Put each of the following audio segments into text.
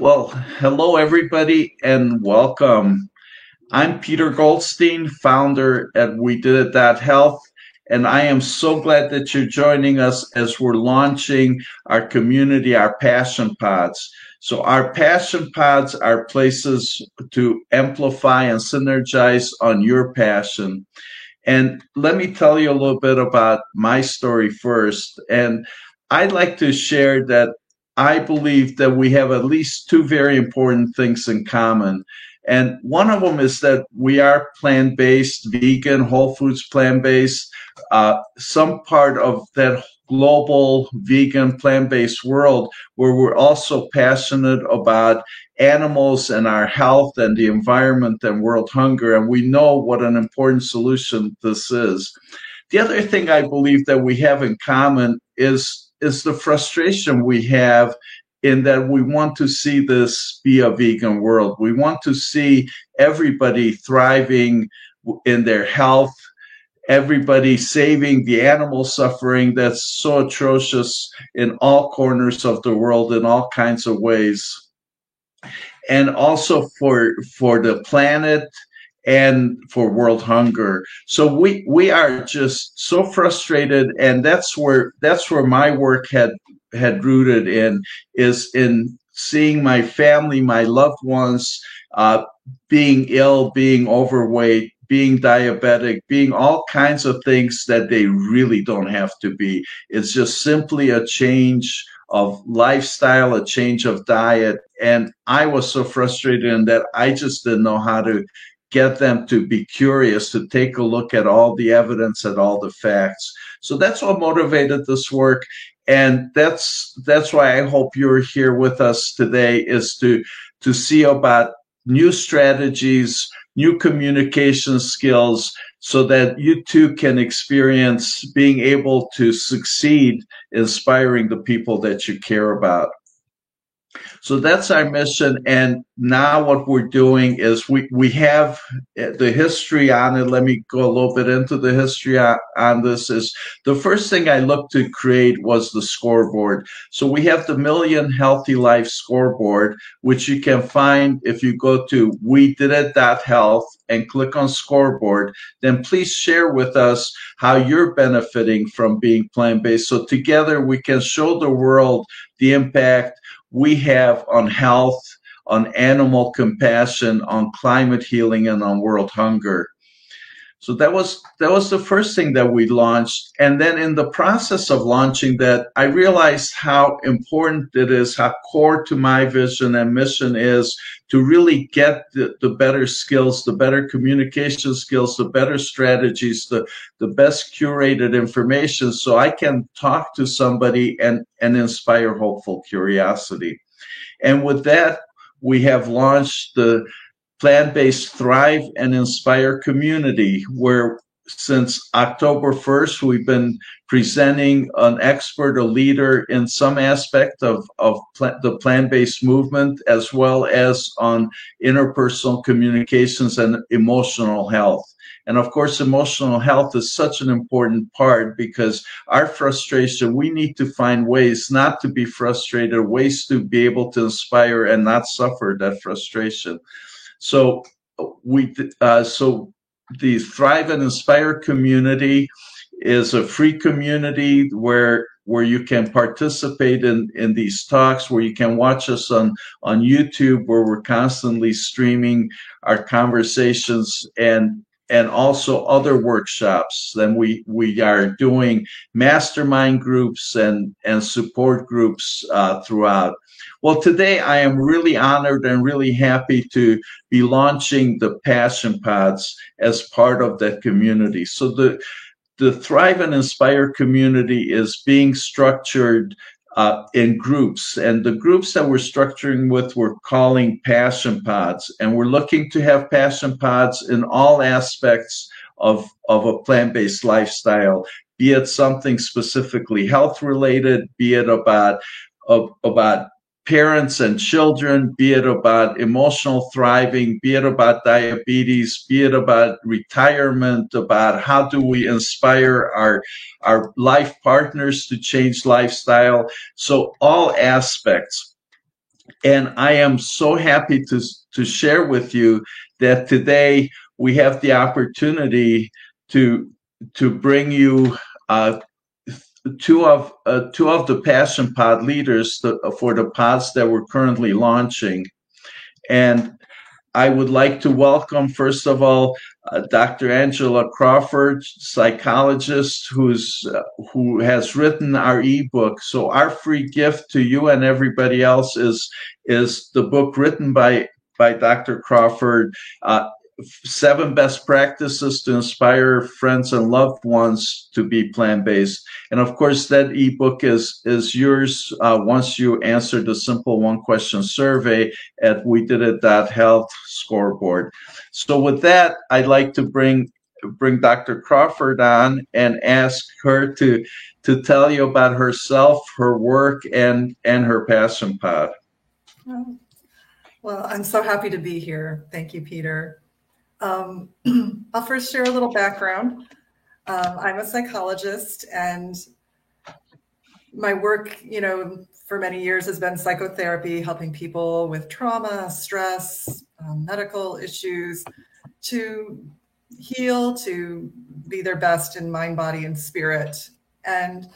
Well, hello, everybody, and welcome. I'm Peter Goldstein, founder at We Did It That Health, and I am so glad that you're joining us as we're launching our community, our passion pods. So, our passion pods are places to amplify and synergize on your passion. And let me tell you a little bit about my story first. And I'd like to share that I believe that we have at least two very important things in common. And one of them is that we are plant based, vegan, whole foods plant based. Uh, some part of that global vegan plant based world where we're also passionate about animals and our health and the environment and world hunger. And we know what an important solution this is. The other thing I believe that we have in common is is the frustration we have in that we want to see this be a vegan world. We want to see everybody thriving in their health, everybody saving the animal suffering that's so atrocious in all corners of the world in all kinds of ways. And also for for the planet and for world hunger. So we we are just so frustrated, and that's where that's where my work had had rooted in is in seeing my family, my loved ones, uh, being ill, being overweight, being diabetic, being all kinds of things that they really don't have to be. It's just simply a change of lifestyle, a change of diet. And I was so frustrated in that I just didn't know how to get them to be curious, to take a look at all the evidence and all the facts. So that's what motivated this work. And that's that's why I hope you're here with us today is to to see about new strategies, new communication skills, so that you too can experience being able to succeed inspiring the people that you care about. So that's our mission. And now what we're doing is we, we have eh, the history on it. Let me go a little bit into the history on, on this is the first thing I looked to create was the scoreboard. So we have the Million Healthy Life scoreboard, which you can find if you go to we did it health and click on scoreboard, then please share with us how you're benefiting from being plant-based. So together we can show the world the impact we have on health, on animal compassion, on climate healing, and on world hunger. So that was that was the first thing that we launched, and then in the process of launching that, I realized how important it is, how core to my vision and mission is to really get the, the better skills, the better communication skills, the better strategies, the the best curated information, so I can talk to somebody and and inspire hopeful curiosity. And with that, we have launched the plant based thrive and inspire community where since October 1st, we've been presenting an expert, a leader in some aspect of, of pl- the plant based movement, as well as on interpersonal communications and emotional health. And of course, emotional health is such an important part because our frustration, we need to find ways not to be frustrated, ways to be able to inspire and not suffer that frustration. So we uh, so the Thrive and Inspire community is a free community where where you can participate in in these talks where you can watch us on on YouTube where we're constantly streaming our conversations and and also other workshops. Then we we are doing mastermind groups and and support groups uh, throughout. Well, today I am really honored and really happy to be launching the Passion Pods as part of that community. So the the Thrive and Inspire community is being structured uh, in groups. And the groups that we're structuring with, we're calling passion pods. And we're looking to have passion pods in all aspects of, of a plant based lifestyle, be it something specifically health related, be it about, about parents and children, be it about emotional thriving, be it about diabetes, be it about retirement, about how do we inspire our, our life partners to change lifestyle. So all aspects. And I am so happy to, to share with you that today we have the opportunity to, to bring you uh, two of uh, two of the passion pod leaders to, for the pods that we're currently launching. And i would like to welcome first of all uh, dr angela crawford psychologist who's uh, who has written our ebook. So our free gift to you and everybody else is is the book written by by dr crawford uh, seven best practices to inspire friends and loved ones to be plant-based. And of course that ebook is is yours uh, once you answer the simple one question survey at we did it health scoreboard. So with that i'd like to bring bring dr crawford on and ask her to to tell you about herself her work and and her passion pod. Well i'm so happy to be here. Thank you peter um, I'll first share a little background. Um, I'm a psychologist, and my work, you know, for many years has been psychotherapy, helping people with trauma, stress, um, medical issues to heal, to be their best in mind, body, and spirit. And,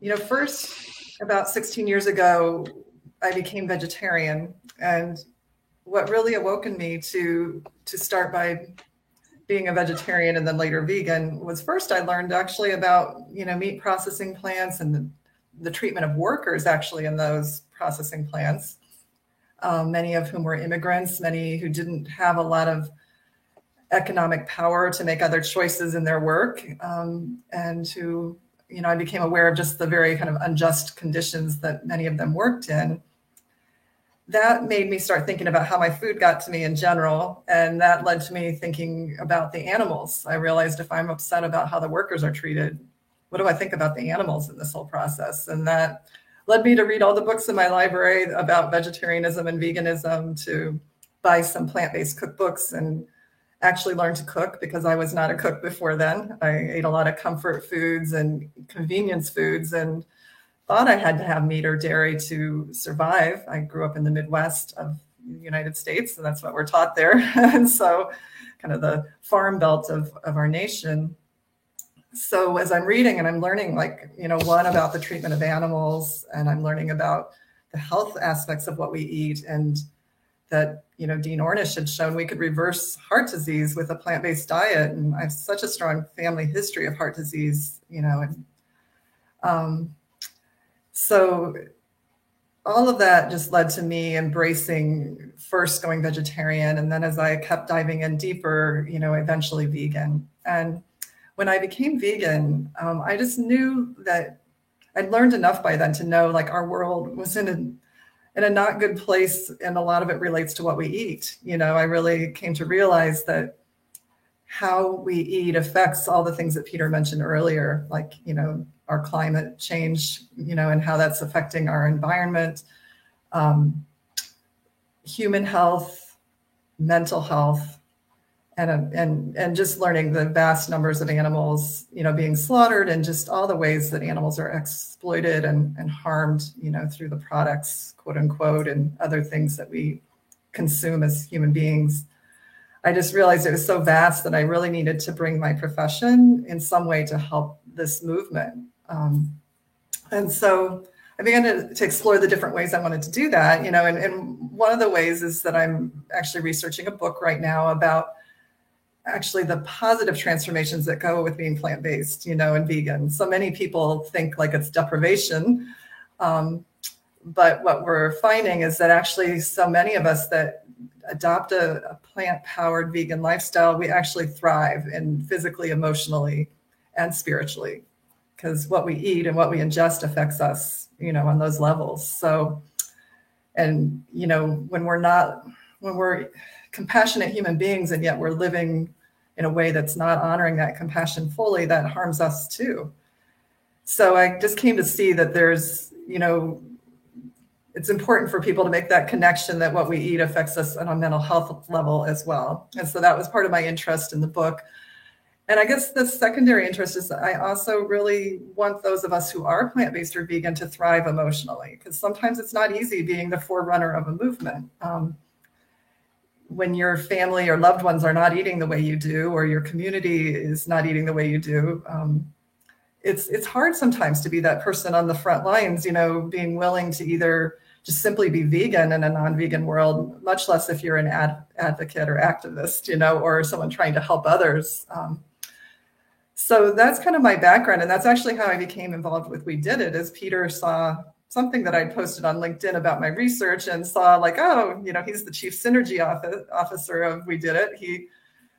you know, first, about 16 years ago, I became vegetarian. And what really awoken me to to start by being a vegetarian and then later vegan was first I learned actually about you know meat processing plants and the, the treatment of workers actually in those processing plants. Um, many of whom were immigrants, many who didn't have a lot of economic power to make other choices in their work, um, and who you know I became aware of just the very kind of unjust conditions that many of them worked in that made me start thinking about how my food got to me in general. And that led to me thinking about the animals. I realized if I'm upset about how the workers are treated, what do I think about the animals in this whole process? And that led me to read all the books in my library about vegetarianism and veganism, to buy some plant based cookbooks and actually learn to cook because I was not a cook before then. I ate a lot of comfort foods and convenience foods. And thought I had to have meat or dairy to survive. I grew up in the Midwest of the United States, and that's what we're taught there. and so, kind of the farm belt of, of our nation. So, as I'm reading and I'm learning, like, you know, one about the treatment of animals, and I'm learning about the health aspects of what we eat, and that, you know, Dean Ornish had shown we could reverse heart disease with a plant based diet. And I have such a strong family history of heart disease, you know, and um, so all of that just led to me embracing first going vegetarian and then as i kept diving in deeper you know eventually vegan. And when i became vegan um, i just knew that i'd learned enough by then to know like our world was in a in a not good place and a lot of it relates to what we eat. You know i really came to realize that how we eat affects all the things that peter mentioned earlier like you know our climate change, you know, and how that's affecting our environment, um, human health, mental health, and and and just learning the vast numbers of animals, you know, being slaughtered, and just all the ways that animals are exploited and and harmed, you know, through the products, quote unquote, and other things that we consume as human beings. I just realized it was so vast that I really needed to bring my profession in some way to help this movement. Um, and so I began to, to, explore the different ways I wanted to do that, you know, and, and one of the ways is that I'm actually researching a book right now about actually the positive transformations that go with being plant-based, you know, and vegan. So many people think like it's deprivation. Um, but what we're finding is that actually so many of us that adopt a, a plant-powered vegan lifestyle, we actually thrive and physically, emotionally, and spiritually because what we eat and what we ingest affects us, you know, on those levels. So, and, you know, when we're not, when we're compassionate human beings and yet we're living in a way that's not honoring that compassion fully, that harms us too. So I just came to see that there's, you know, it's important for people to make that connection that what we eat affects us on a mental health level as well. And so that was part of my interest in the book and I guess the secondary interest is I also really want those of us who are plant based or vegan to thrive emotionally because sometimes it's not easy being the forerunner of a movement. Um, when your family or loved ones are not eating the way you do, or your community is not eating the way you do, um, it's it's hard sometimes to be that person on the front lines. You know, being willing to either just simply be vegan in a non-vegan world, much less if you're an ad, advocate or activist, you know, or someone trying to help others. Um, so that's kind of my background and that's actually how i became involved with we did it as peter saw something that i'd posted on linkedin about my research and saw like oh you know he's the chief synergy officer of we did it. He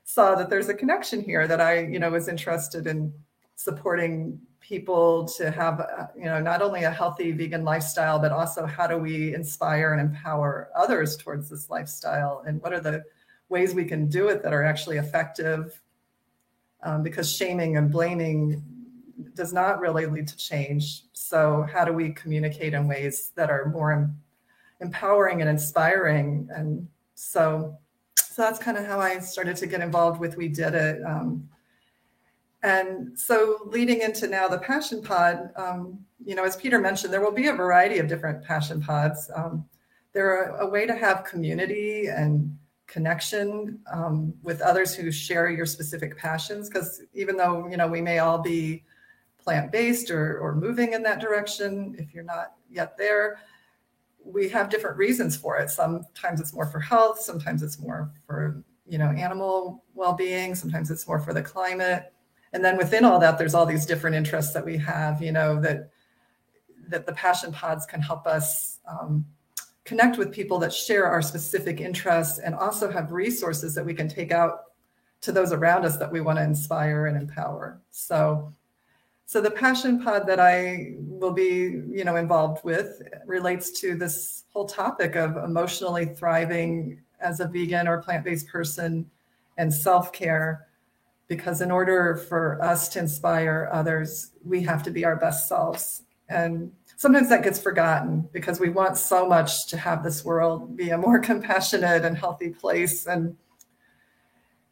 saw that there's a connection here that i you know was interested in supporting people to have uh, you know not only a healthy vegan lifestyle but also how do we inspire and empower others towards this lifestyle and what are the ways we can do it that are actually effective um, because shaming and blaming does not really lead to change. So, how do we communicate in ways that are more em- empowering and inspiring? And so, so that's kind of how I started to get involved with We Did It. Um, and so, leading into now the Passion Pod, um, you know, as Peter mentioned, there will be a variety of different Passion Pods. Um, they're a, a way to have community and connection um, with others who share your specific passions because even though you know we may all be plant-based or, or moving in that direction if you're not yet there we have different reasons for it. Sometimes it's more for health sometimes it's more for you know animal well-being sometimes it's more for the climate. And then within all that there's all these different interests that we have you know that that the passion pods can help us um, connect with people that share our specific interests and also have resources that we can take out to those around us that we want to inspire and empower. So so the passion pod that I will be, you know, involved with relates to this whole topic of emotionally thriving as a vegan or plant-based person and self-care because in order for us to inspire others, we have to be our best selves. And sometimes that gets forgotten because we want so much to have this world be a more compassionate and healthy place. And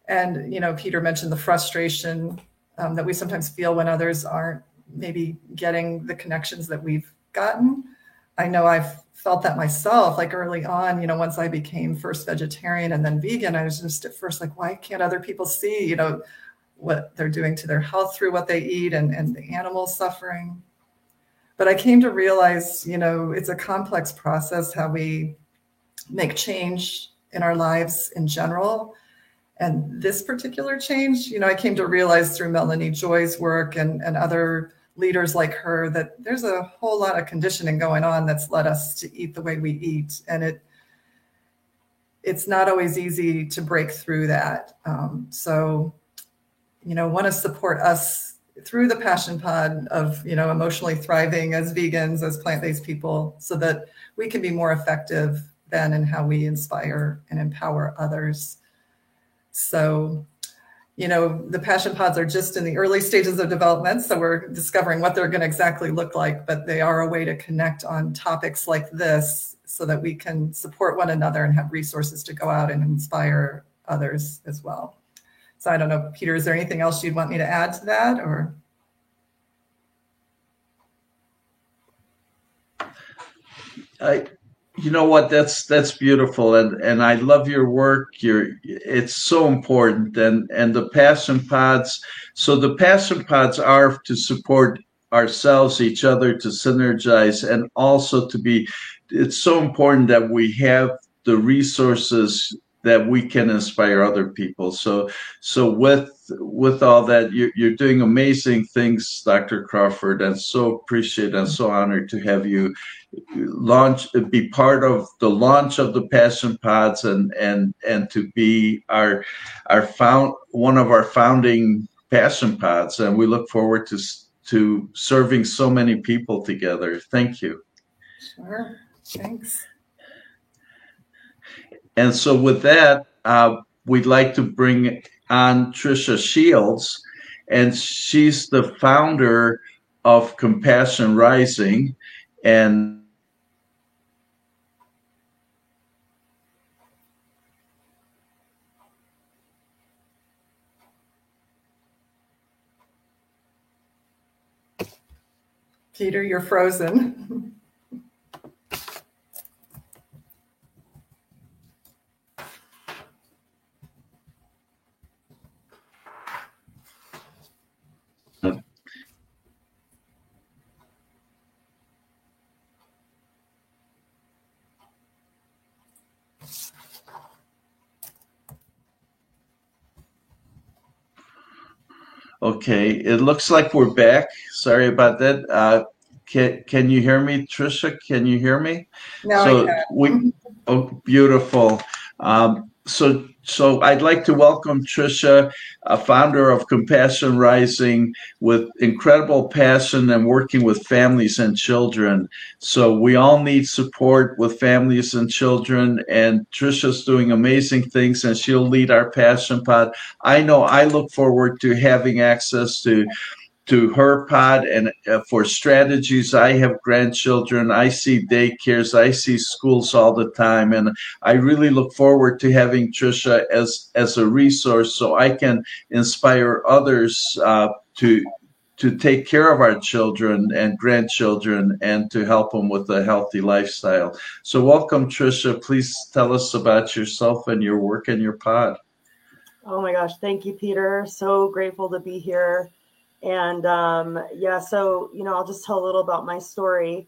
and you know peter mentioned the frustration um, that we sometimes feel when others aren't maybe getting the connections that we've gotten. I know i've felt that myself like early on you know once i became first vegetarian and then vegan i was just at first like why can't other people see you know what they're doing to their health through what they eat and, and the animals suffering but I came to realize, you know, it's a complex process how we make change in our lives in general. And this particular change, you know, I came to realize through Melanie Joy's work and, and other leaders like her that there's a whole lot of conditioning going on that's led us to eat the way we eat. And it it's not always easy to break through that. Um, so, you know, want to support us through the passion pod of you know emotionally thriving as vegans as plant-based people so that we can be more effective then in how we inspire and empower others. So you know the passion pods are just in the early stages of development so we're discovering what they're going to exactly look like but they are a way to connect on topics like this so that we can support one another and have resources to go out and inspire others as well so I don't know, Peter, is there anything else you'd want me to add to that or? I, you know what? That's that's beautiful, and and I love your work. Your it's so important, and and the passion pods. So the passion pods are to support ourselves, each other, to synergize, and also to be. It's so important that we have the resources that we can inspire other people. So, so with with all that, you're, you're doing amazing things, Dr. Crawford, and so appreciate and so honored to have you launch, be part of the launch of the Passion Pods, and and and to be our our found one of our founding Passion Pods, and we look forward to to serving so many people together. Thank you. Sure. Thanks. And so, with that, uh, we'd like to bring on Trisha Shields, and she's the founder of Compassion Rising, and Peter, you're frozen. Okay, it looks like we're back. Sorry about that. Uh, can can you hear me, Trisha? Can you hear me? No, so we oh beautiful. Um, so so I'd like to welcome Trisha, a founder of Compassion Rising, with incredible passion and working with families and children. So we all need support with families and children, and Trisha's doing amazing things, and she'll lead our Passion Pod. I know I look forward to having access to to her pod and uh, for strategies. I have grandchildren. I see daycares. I see schools all the time, and I really look forward to having Trisha as as a resource so I can inspire others uh, to to take care of our children and grandchildren and to help them with a healthy lifestyle. So, welcome, Trisha. Please tell us about yourself and your work and your pod. Oh my gosh, thank you, Peter. So grateful to be here. And um, yeah, so, you know, I'll just tell a little about my story.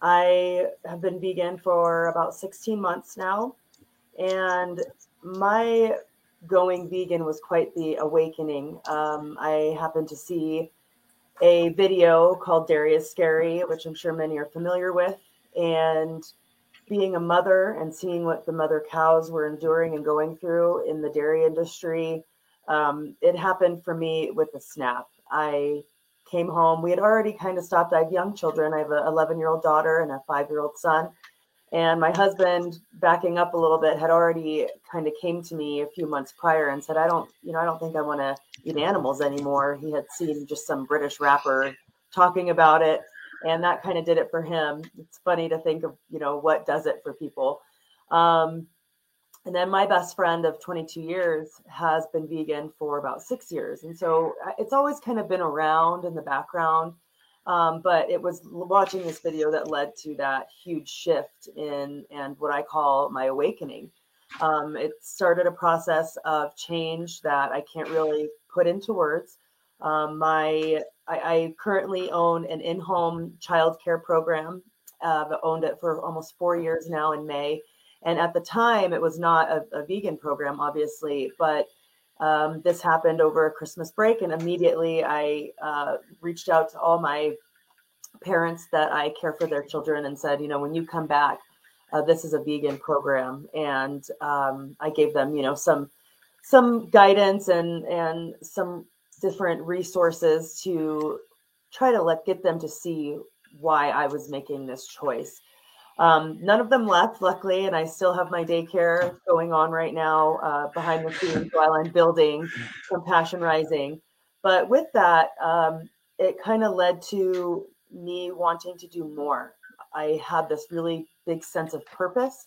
I have been vegan for about 16 months now. And my going vegan was quite the awakening. Um, I happened to see a video called Dairy is Scary, which I'm sure many are familiar with. And being a mother and seeing what the mother cows were enduring and going through in the dairy industry, um, it happened for me with a snap. I came home. We had already kind of stopped. I have young children. I have an 11 year old daughter and a five year old son. And my husband, backing up a little bit, had already kind of came to me a few months prior and said, "I don't, you know, I don't think I want to eat animals anymore." He had seen just some British rapper talking about it, and that kind of did it for him. It's funny to think of, you know, what does it for people. Um, and then my best friend of 22 years has been vegan for about six years. And so uh, it's always kind of been around in the background. Um, but it was watching this video that led to that huge shift in and what I call my awakening. Um, it started a process of change that I can't really put into words. Um, my I, I, currently own an in-home childcare program. Uh, I've owned it for almost four years now in May and at the time, it was not a, a vegan program, obviously, but um, this happened over Christmas break. And immediately I uh, reached out to all my parents that I care for their children and said, you know, when you come back, uh, this is a vegan program. And um, I gave them, you know, some some guidance and and some different resources to try to let get them to see why I was making this choice. Um, none of them left, luckily, and I still have my daycare going on right now uh, behind the scenes while I'm building Compassion Rising. But with that, um, it kind of led to me wanting to do more. I had this really big sense of purpose,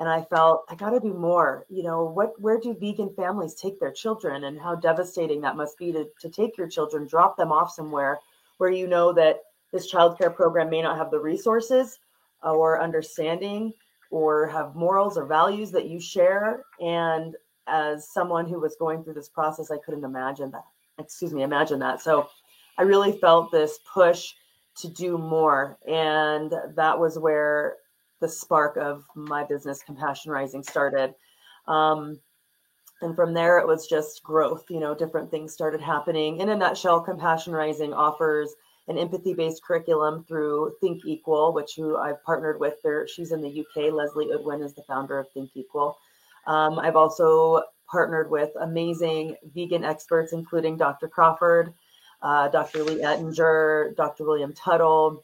and I felt I got to do more. You know, what? Where do vegan families take their children, and how devastating that must be to to take your children, drop them off somewhere where you know that this childcare program may not have the resources or understanding or have morals or values that you share. And as someone who was going through this process, I couldn't imagine that. Excuse me, imagine that. So I really felt this push to do more. And that was where the spark of my business, Compassion Rising, started. Um, and from there, it was just growth. You know, different things started happening. In a nutshell, Compassion Rising offers an empathy based curriculum through Think Equal, which who I've partnered with. There, she's in the UK. Leslee Udwin is the founder of Think Equal. Um, I've also partnered with amazing vegan experts, including Dr. Crawford, uh, Dr. Lee Ettinger, Dr. William Tuttle,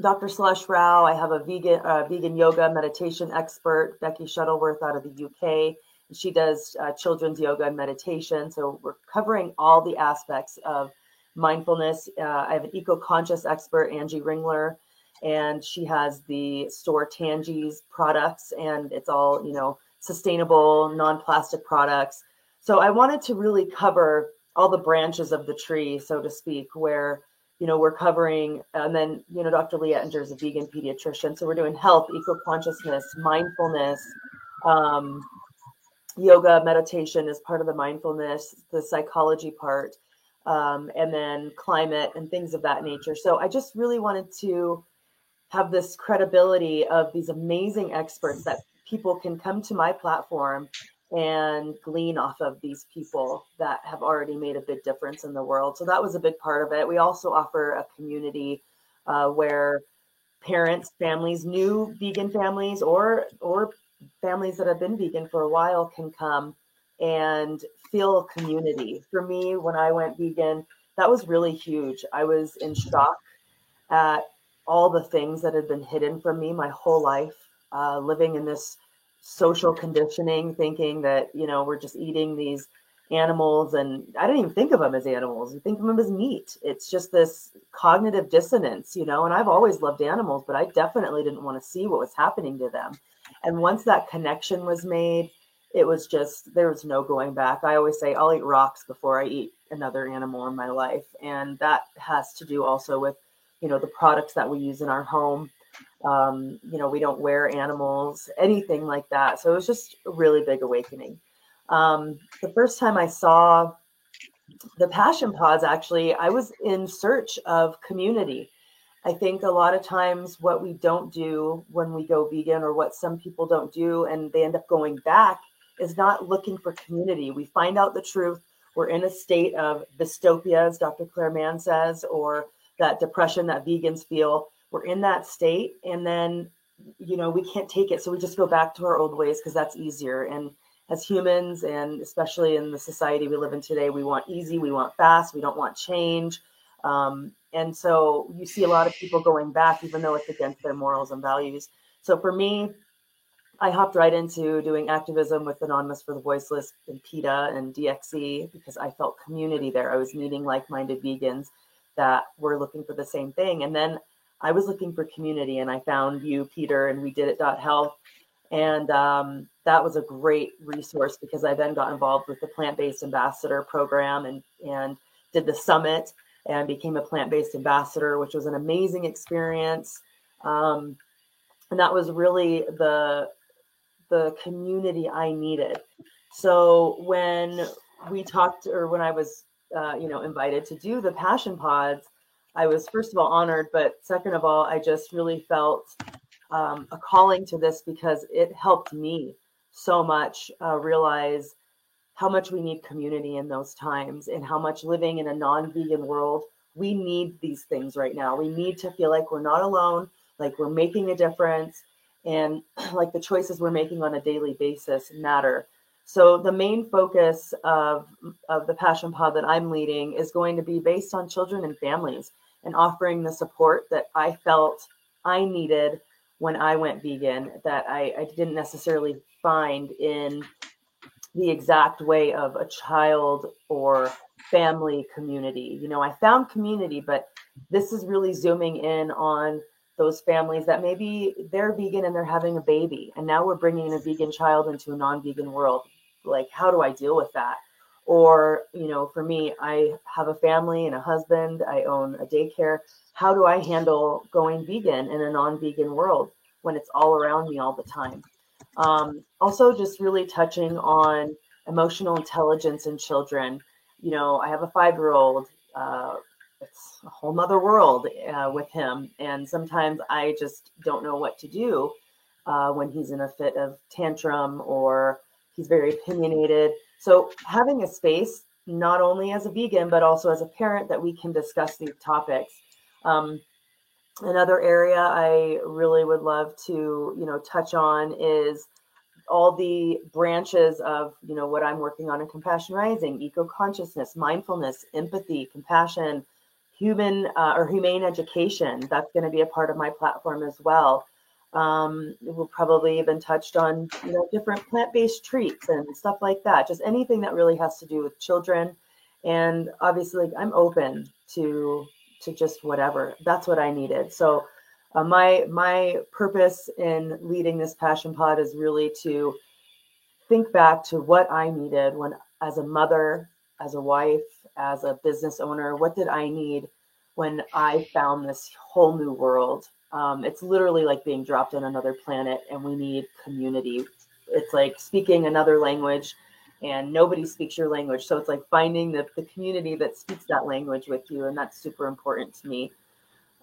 Dr. Sailesh Rao. I have a vegan uh, vegan yoga meditation expert, Becky Shuttleworth, out of the UK. She does uh, children's yoga and meditation. So we're covering all the aspects of mindfulness. Uh, I have an eco conscious expert, Angie Ringler, and she has the store Tangi's products, and it's all, you know, sustainable, non plastic products. So I wanted to really cover all the branches of the tree, so to speak, where you know, we're covering, and then, you know, Dr. Lee Ettinger is a vegan pediatrician. So we're doing health, eco consciousness, mindfulness, um, yoga, meditation is part of the mindfulness, the psychology part, um, and then climate and things of that nature. So I just really wanted to have this credibility of these amazing experts that people can come to my platform and glean off of these people that have already made a big difference in the world. So that was a big part of it. We also offer a community uh, where parents, families, new vegan families, or or families that have been vegan for a while can come and feel community. For me, when I went vegan, that was really huge. I was in shock at all the things that had been hidden from me my whole life, uh, living in this social conditioning, thinking that, you know, we're just eating these animals. And I didn't even think of them as animals. You think of them as meat. It's just this cognitive dissonance, you know. And I've always loved animals, but I definitely didn't want to see what was happening to them. And once that connection was made, it was just, there was no going back. I always say, I'll eat rocks before I eat another animal in my life. And that has to do also with, you know, the products that we use in our home um, you know, we don't wear animals, anything like that. So it was just a really big awakening. Um, the first time I saw the passion pods, actually, I was in search of community. I think a lot of times what we don't do when we go vegan, or what some people don't do, and they end up going back, is not looking for community. We find out the truth. We're in a state of vystopia, as Dr. Clare Mann says, or that depression that vegans feel we're in that state and then you know we can't take it so we just go back to our old ways because that's easier and as humans and especially in the society we live in today we want easy we want fast we don't want change um, and so you see a lot of people going back even though it's against their morals and values so for me i hopped right into doing activism with anonymous for the voiceless and peta and dxe because i felt community there i was meeting like-minded vegans that were looking for the same thing and then I was looking for community and I found you, Peter, and we did it health. And um, that was a great resource because I then got involved with the plant-based ambassador program and and did the summit and became a plant-based ambassador, which was an amazing experience. Um, and that was really the the community I needed. So when we talked, or when I was, uh, you know, invited to do the passion pods, I was first of all honored, but second of all, I just really felt um, a calling to this because it helped me so much uh, realize how much we need community in those times and how much living in a non-vegan world we need these things right now we need to feel like we're not alone like we're making a difference and like the choices we're making on a daily basis matter so the main focus of, of the passion pod that i'm leading is going to be based on children and families and offering the support that I felt I needed when I went vegan that I, I didn't necessarily find in the exact way of a child or family community. You know, I found community, but this is really zooming in on those families that maybe they're vegan and they're having a baby, and now we're bringing a vegan child into a non vegan world. Like, how do I deal with that? or you know for me i have a family and a husband i own a daycare how do i handle going vegan in a non-vegan world when it's all around me all the time um, also just really touching on emotional intelligence in children you know i have a five year old uh, it's a whole nother world uh, with him and sometimes i just don't know what to do uh, when he's in a fit of tantrum or he's very opinionated so having a space, not only as a vegan, but also as a parent, that we can discuss these topics. Um, another area I really would love to, you know, touch on is all the branches of, you know, what I'm working on in Compassion Rising, eco consciousness, mindfulness, empathy, compassion, human uh, or humane education. That's going to be a part of my platform as well. Um, we'll probably even touched on you know different plant-based treats and stuff like that. Just anything that really has to do with children. And obviously, I'm open to to just whatever. That's what I needed. So uh, my my purpose in leading this passion pod is really to think back to what I needed when as a mother, as a wife, as a business owner. What did I need when I found this whole new world. Um, it's literally like being dropped on another planet, and we need community. It's like speaking another language, and nobody speaks your language. So it's like finding the, the community that speaks that language with you, and that's super important to me.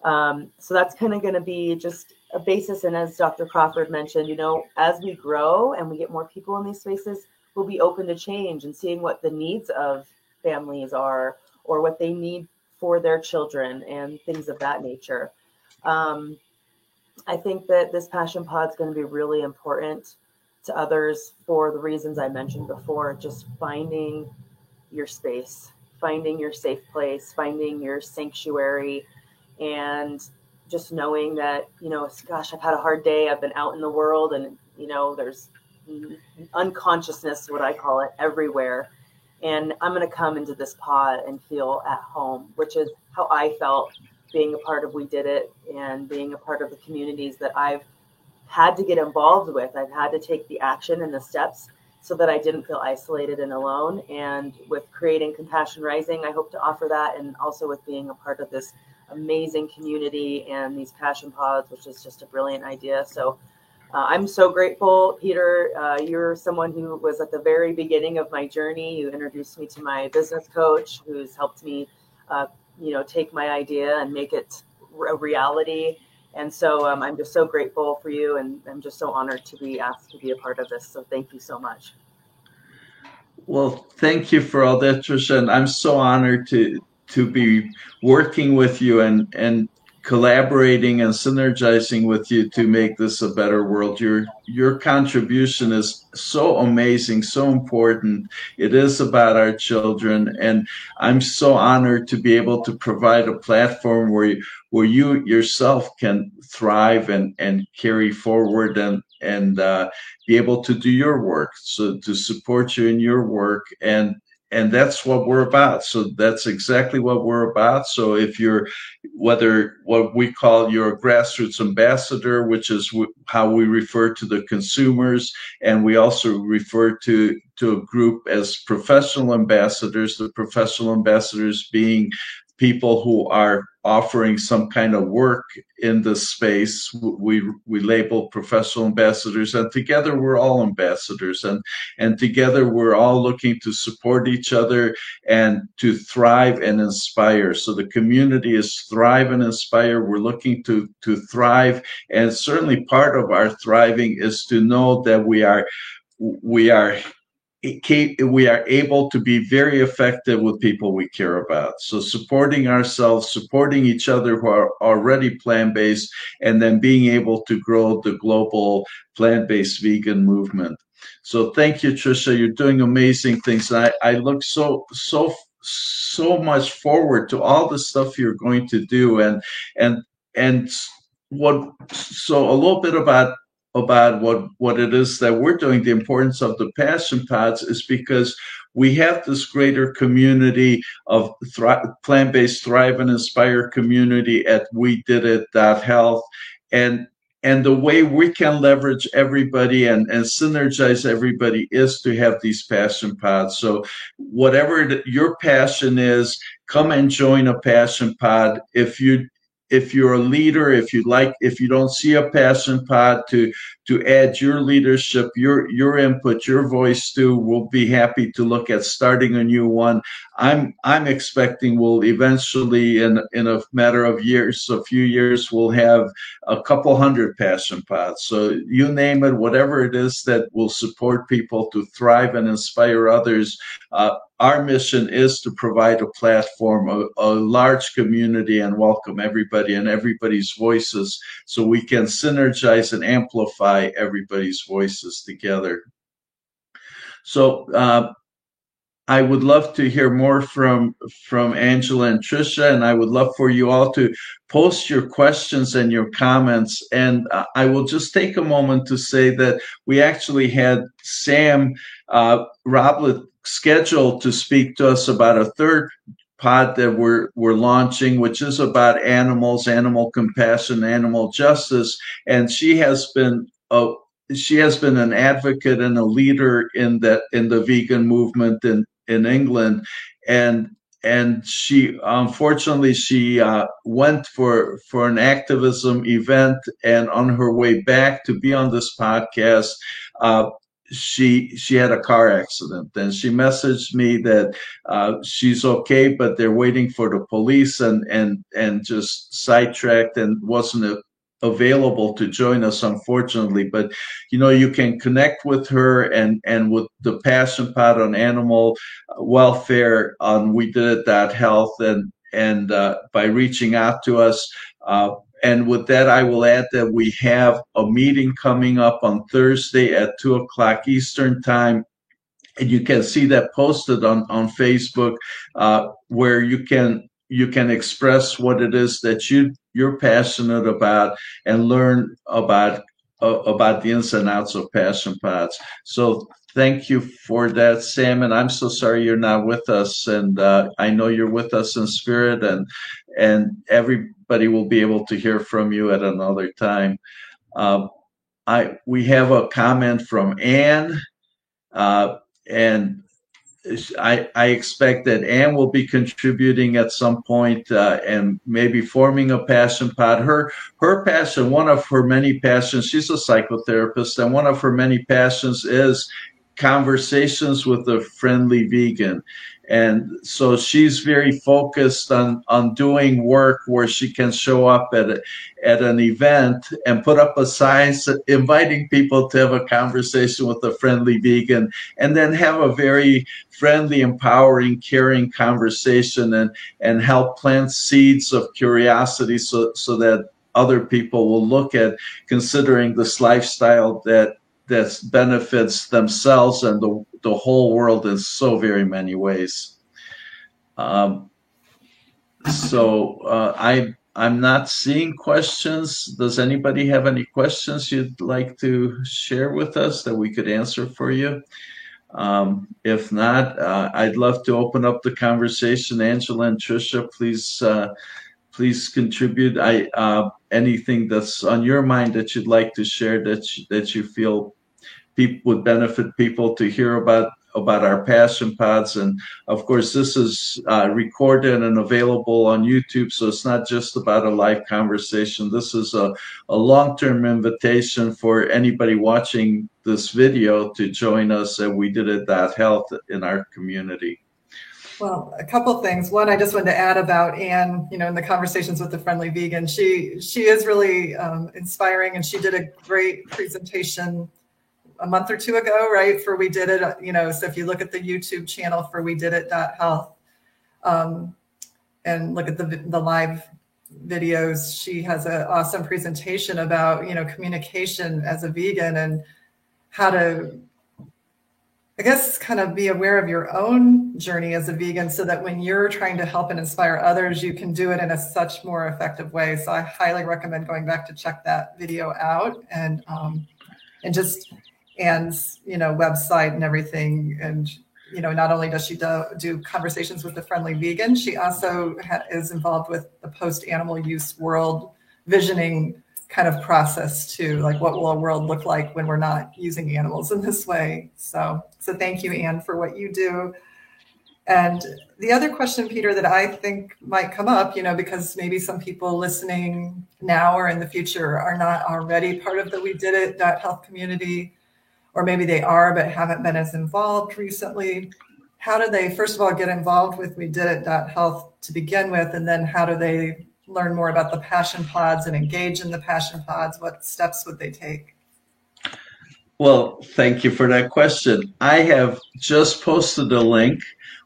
Um, so that's kind of going to be just a basis. And as Dr. Crawford mentioned, you know, as we grow and we get more people in these spaces, we'll be open to change and seeing what the needs of families are or what they need for their children and things of that nature. Um, I think that this passion pod is going to be really important to others for the reasons I mentioned before, just finding your space, finding your safe place, finding your sanctuary, and just knowing that, you know, gosh, I've had a hard day. I've been out in the world and, you know, there's unconsciousness, what I call it, everywhere. And I'm going to come into this pod and feel at home, which is how I felt being a part of We Did It and being a part of the communities that I've had to get involved with. I've had to take the action and the steps so that I didn't feel isolated and alone. And with creating Compassion Rising, I hope to offer that. And also with being a part of this amazing community and these passion pods, which is just a brilliant idea. So uh, I'm so grateful, Peter. Uh, you're someone who was at the very beginning of my journey. You introduced me to my business coach, who's helped me, uh, you know, take my idea and make it a reality. And so um, I'm just so grateful for you, and I'm just so honored to be asked to be a part of this. So thank you so much. Well, thank you for all that, Trisha, and I'm so honored to to be working with you and and collaborating and synergizing with you to make this a better world. Your your contribution is so amazing, so important. It is about our children, and I'm so honored to be able to provide a platform where you, where you yourself can thrive and and carry forward and and uh, be able to do your work. So to support you in your work and and that's what we're about. So that's exactly what we're about. So if you're whether what we call your grassroots ambassador which is how we refer to the consumers and we also refer to to a group as professional ambassadors the professional ambassadors being people who are offering some kind of work in this space. We we label professional ambassadors, and together we're all ambassadors, and and together we're all looking to support each other and to thrive and inspire. So the community is thrive and inspire. We're looking to to thrive, and certainly part of our thriving is to know that we are we are we are able to be very effective with people we care about. So supporting ourselves, supporting each other who are already plant-based, and then being able to grow the global plant-based vegan movement. So thank you, Trisha. You're doing amazing things. I, I look so so so much forward to all the stuff you're going to do and and and what so a little bit about about what, what it is that we're doing, the importance of the passion pods is because we have this greater community of thri- plant-based thrive and inspire community at we did it health and and the way we can leverage everybody and, and synergize everybody is to have these passion pods. So whatever your passion is come and join a passion pod. If you if you're a leader, if you like, if you don't see a passion pod to to add your leadership, your your input, your voice to, we'll be happy to look at starting a new one. I'm I'm expecting we'll eventually, in in a matter of years, a few years, we'll have a couple hundred passion pods. So you name it, whatever it is that will support people to thrive and inspire others. Uh, our mission is to provide a platform, a, a, large community, and welcome everybody and everybody's voices so we can synergize and amplify everybody's voices together. So, uh, I would love to hear more from from Angela and Trisha, and I would love for you all to post your questions and your comments. And I will just take a moment to say that we actually had Sam uh, scheduled to speak to us about a third pod that we're we're launching, which is about animals, animal compassion, animal justice, and she has been a she has been an advocate and a leader in that in the vegan movement in in England, and and she unfortunately she uh, went for for an activism event and on her way back to be on this podcast uh, she she had a car accident. And she messaged me that uh, she's okay but they're waiting for the police and and and just sidetracked and wasn't available to join us unfortunately but you know you can connect with her and and with the passion pod on animal welfare on we did it that health and and uh, by reaching out to us uh, and with that, I will add that we have a meeting coming up on Thursday at two o'clock Eastern time. And you can see that posted on, on Facebook, uh, where you can you can express what it is that you you're passionate about and learn about uh, about the ins and outs of passion pods. So thank you for that, Sam. And I'm so sorry you're not with us. And uh, I know you're with us in spirit, and and everybody will be able to hear from you at another time. Uh, I we have a comment from Anne, uh, and I, I expect that Anne will be contributing at some point, uh, and maybe forming a passion pod. Her her passion, one of her many passions, she's a psychotherapist, and one of her many passions is conversations with a friendly vegan and so she's very focused on on doing work where she can show up at a, at an event and put up a sign inviting people to have a conversation with a friendly vegan and then have a very friendly empowering caring conversation and and help plant seeds of curiosity so so that other people will look at considering this lifestyle that that benefits themselves and the, the whole world in so very many ways. Um, so uh, I I'm not seeing questions. Does anybody have any questions you'd like to share with us that we could answer for you? Um, if not, uh, I'd love to open up the conversation. Angela and Trisha, please uh, please contribute. I uh, anything that's on your mind that you'd like to share that you, that you feel people would benefit people to hear about about our passion pods and of course this is uh, recorded and available on youtube so it's not just about a live conversation this is a, a long-term invitation for anybody watching this video to join us and we did it that health in our community well, a couple things. One, I just wanted to add about Anne. You know, in the conversations with the friendly vegan, she she is really um, inspiring, and she did a great presentation a month or two ago, right? For We Did It, you know, so if you look at the YouTube channel for We Did It Health, um, and look at the, the live videos, she has an awesome presentation about, you know, communication as a vegan and how to, I guess, kind of be aware of your own journey as a vegan so that when you're trying to help and inspire others, you can do it in a such more effective way. So I highly recommend going back to check that video out and, um, and just and you know website and everything. And you know not only does she do, do conversations with the friendly vegan she also ha- is involved with the post animal use world visioning kind of process too like what will a world look like when we're not using animals in this way. So so thank you anne for what you do. And the other question peter that i think might come up you know because maybe some people listening now or in the future are not already part of the we did it health community or maybe they are but haven't been as involved recently. How do they first of all get involved with we did it health to begin with and then how do they learn more about the passion pods and engage in the passion pods? What steps would they take? Well thank you for that question. I have just posted a link.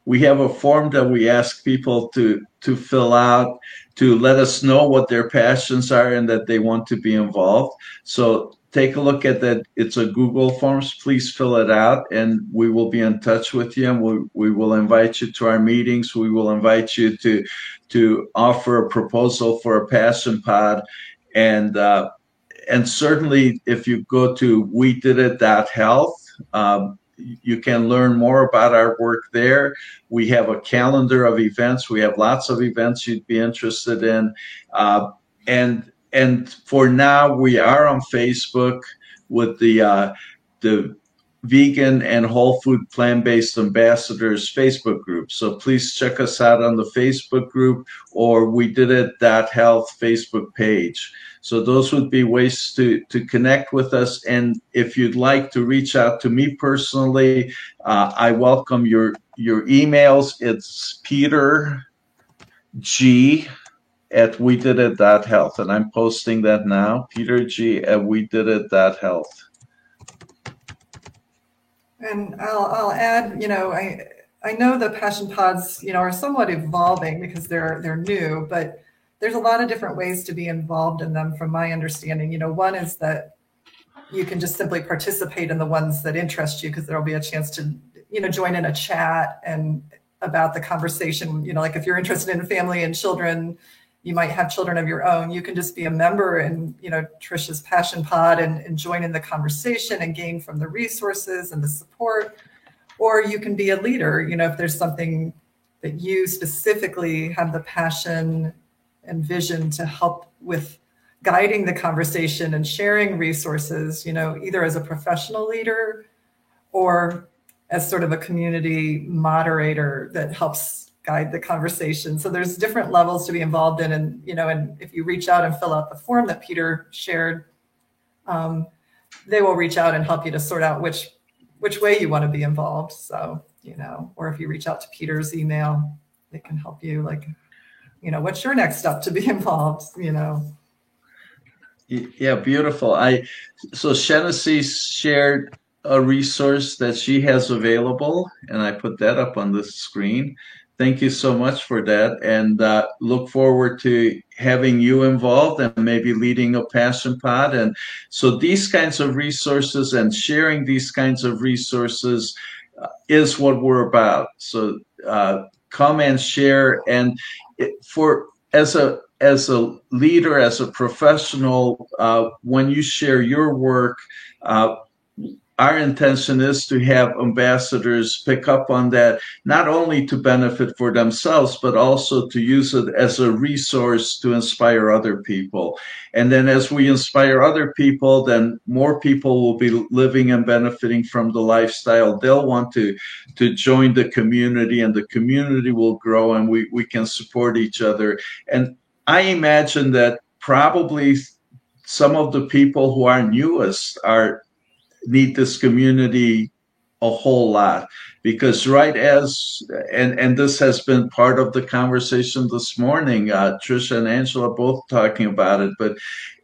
We have a form that we ask people to to fill out to let us know what their passions are and that they want to be involved. So take a look at that. It's a Google Forms. Please fill it out, and we will be in touch with you. And we, we will invite you to our meetings. We will invite you to to offer a proposal for a passion pod, and uh, and certainly if you go to we did it health. Um, you can learn more about our work there. We have a calendar of events. We have lots of events you'd be interested in. Uh, and and for now we are on facebook with the uh, the vegan and whole food plant based ambassadors Facebook group. So please check us out on the Facebook group or we did it that health Facebook page. So those would be ways to, to connect with us. And if you'd like to reach out to me personally, uh, I welcome your, your emails. It's Peter G at we did it that health. And I'm posting that now. Peter G at we did it that health. And I'll, I'll add, you know, I, I know the passion pods, you know, are somewhat evolving because they're they're new, but there's a lot of different ways to be involved in them from my understanding. You know, one is that you can just simply participate in the ones that interest you because there'll be a chance to, you know, join in a chat and about the conversation. You know, like if you're interested in family and children, you might have children of your own. You can just be a member in, you know, Trisha's Passion Pod and, and join in the conversation and gain from the resources and the support. Or you can be a leader, you know, if there's something that you specifically have the passion and vision to help with guiding the conversation and sharing resources, you know, either as a professional leader or as sort of a community moderator that helps guide the conversation. So there's different levels to be involved in. And, you know, and if you reach out and fill out the form that Peter shared, um, they will reach out and help you to sort out which which way you want to be involved. So, you know, or if you reach out to Peter's email, they can help you like you know what's your next step to be involved you know yeah beautiful i so Shenesi shared a resource that she has available and i put that up on the screen thank you so much for that and uh, look forward to having you involved and maybe leading a passion pod. And so these kinds of resources and sharing these kinds of resources uh, is what we're about. So uh, come and share. And for as a as a leader, as a professional, uh, when you share your work, uh, our intention is to have ambassadors pick up on that, not only to benefit for themselves, but also to use it as a resource to inspire other people. And then as we inspire other people, then more people will be living and benefiting from the lifestyle. They'll want to, to join the community and the community will grow and we, we can support each other. And I imagine that probably some of the people who are newest are need this community a whole lot because right as and and this has been part of the conversation this morning uh, trisha and angela both talking about it but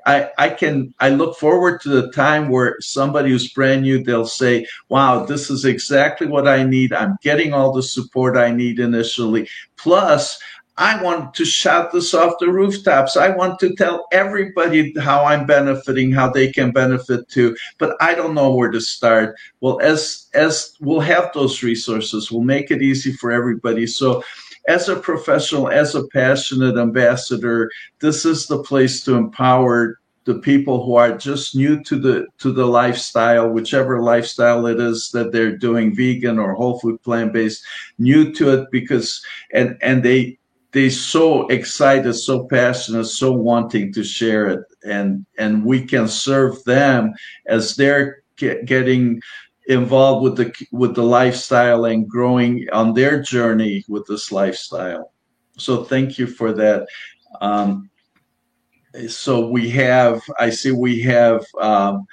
I, I can I look forward to the time where somebody who's brand new they'll say, "Wow, this is exactly what I need. I'm getting all the support I need initially. Plus, I want to shout this off the rooftops. I want to tell everybody how I'm benefiting, how they can benefit too, but I don't know where to start. Well, as as we'll have those resources, we'll make it easy for everybody. So as a professional, as a passionate ambassador, this is the place to empower the people who are just new to the to the lifestyle whichever lifestyle it is that they're doing vegan or whole food plant based new to it because and and they they so excited, so passionate, so wanting to share it, and and we can serve them as they're get, getting involved with the with the lifestyle and growing on their journey with this lifestyle. So thank you for that. Um, so we have, I see we have um,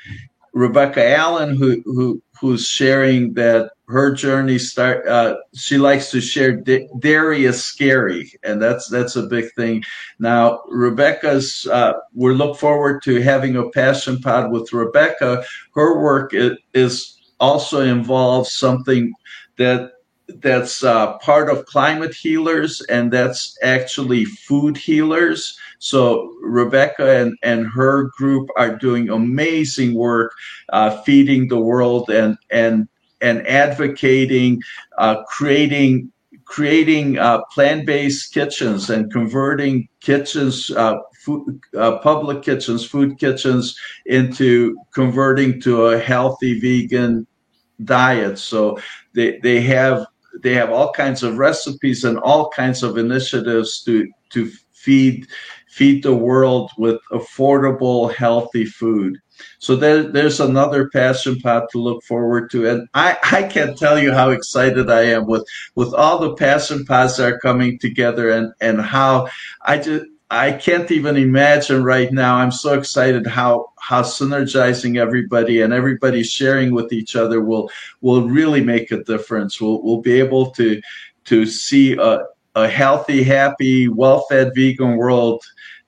Rebecca Allen who who who's sharing that her journey start uh, she likes to share dairy is scary and that's that's a big thing. Now rebecca's uh, we look forward to having a passion pod with rebecca. Her work is also involves something that that's uh, part of climate healers and that's actually food healers. So rebecca and, and her group are doing amazing work uh, feeding the world and and and advocating uh, creating creating uh, plant-based kitchens and converting kitchens uh, food, uh, public kitchens food kitchens into converting to a healthy vegan diet. So they, they have they have all kinds of recipes and all kinds of initiatives to to feed feed the world with affordable, healthy food. So there, there's another passion pod to look forward to. And I, I can't tell you how excited I am with, with all the passion pods that are coming together and, and how I just, I can't even imagine right now. I'm so excited how how synergizing everybody and everybody sharing with each other will will really make a difference. We'll we'll be able to to see a, a healthy, happy, well-fed vegan world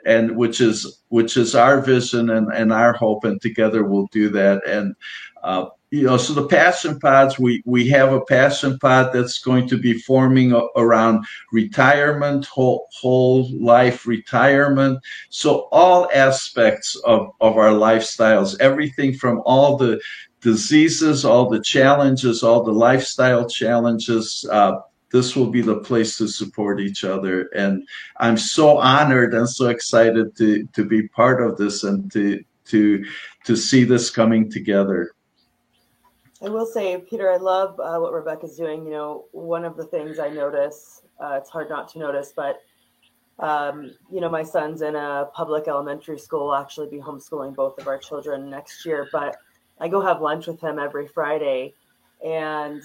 and which is which is our vision and, and our hope and together we'll do that and uh, you know so the passion pods we we have a passion pod that's going to be forming a, around retirement whole whole life retirement so all aspects of of our lifestyles everything from all the diseases all the challenges all the lifestyle challenges uh, this will be the place to support each other. And I'm so honored and so excited to to be part of this and to to to see this coming together. I will say, Peter, I love uh, what Rebecca's doing. You know, one of the things I notice, uh, it's hard not to notice, but um, you know, my son's in a public elementary school. I'll actually be homeschooling both of our children next year, but I go have lunch with him every Friday, and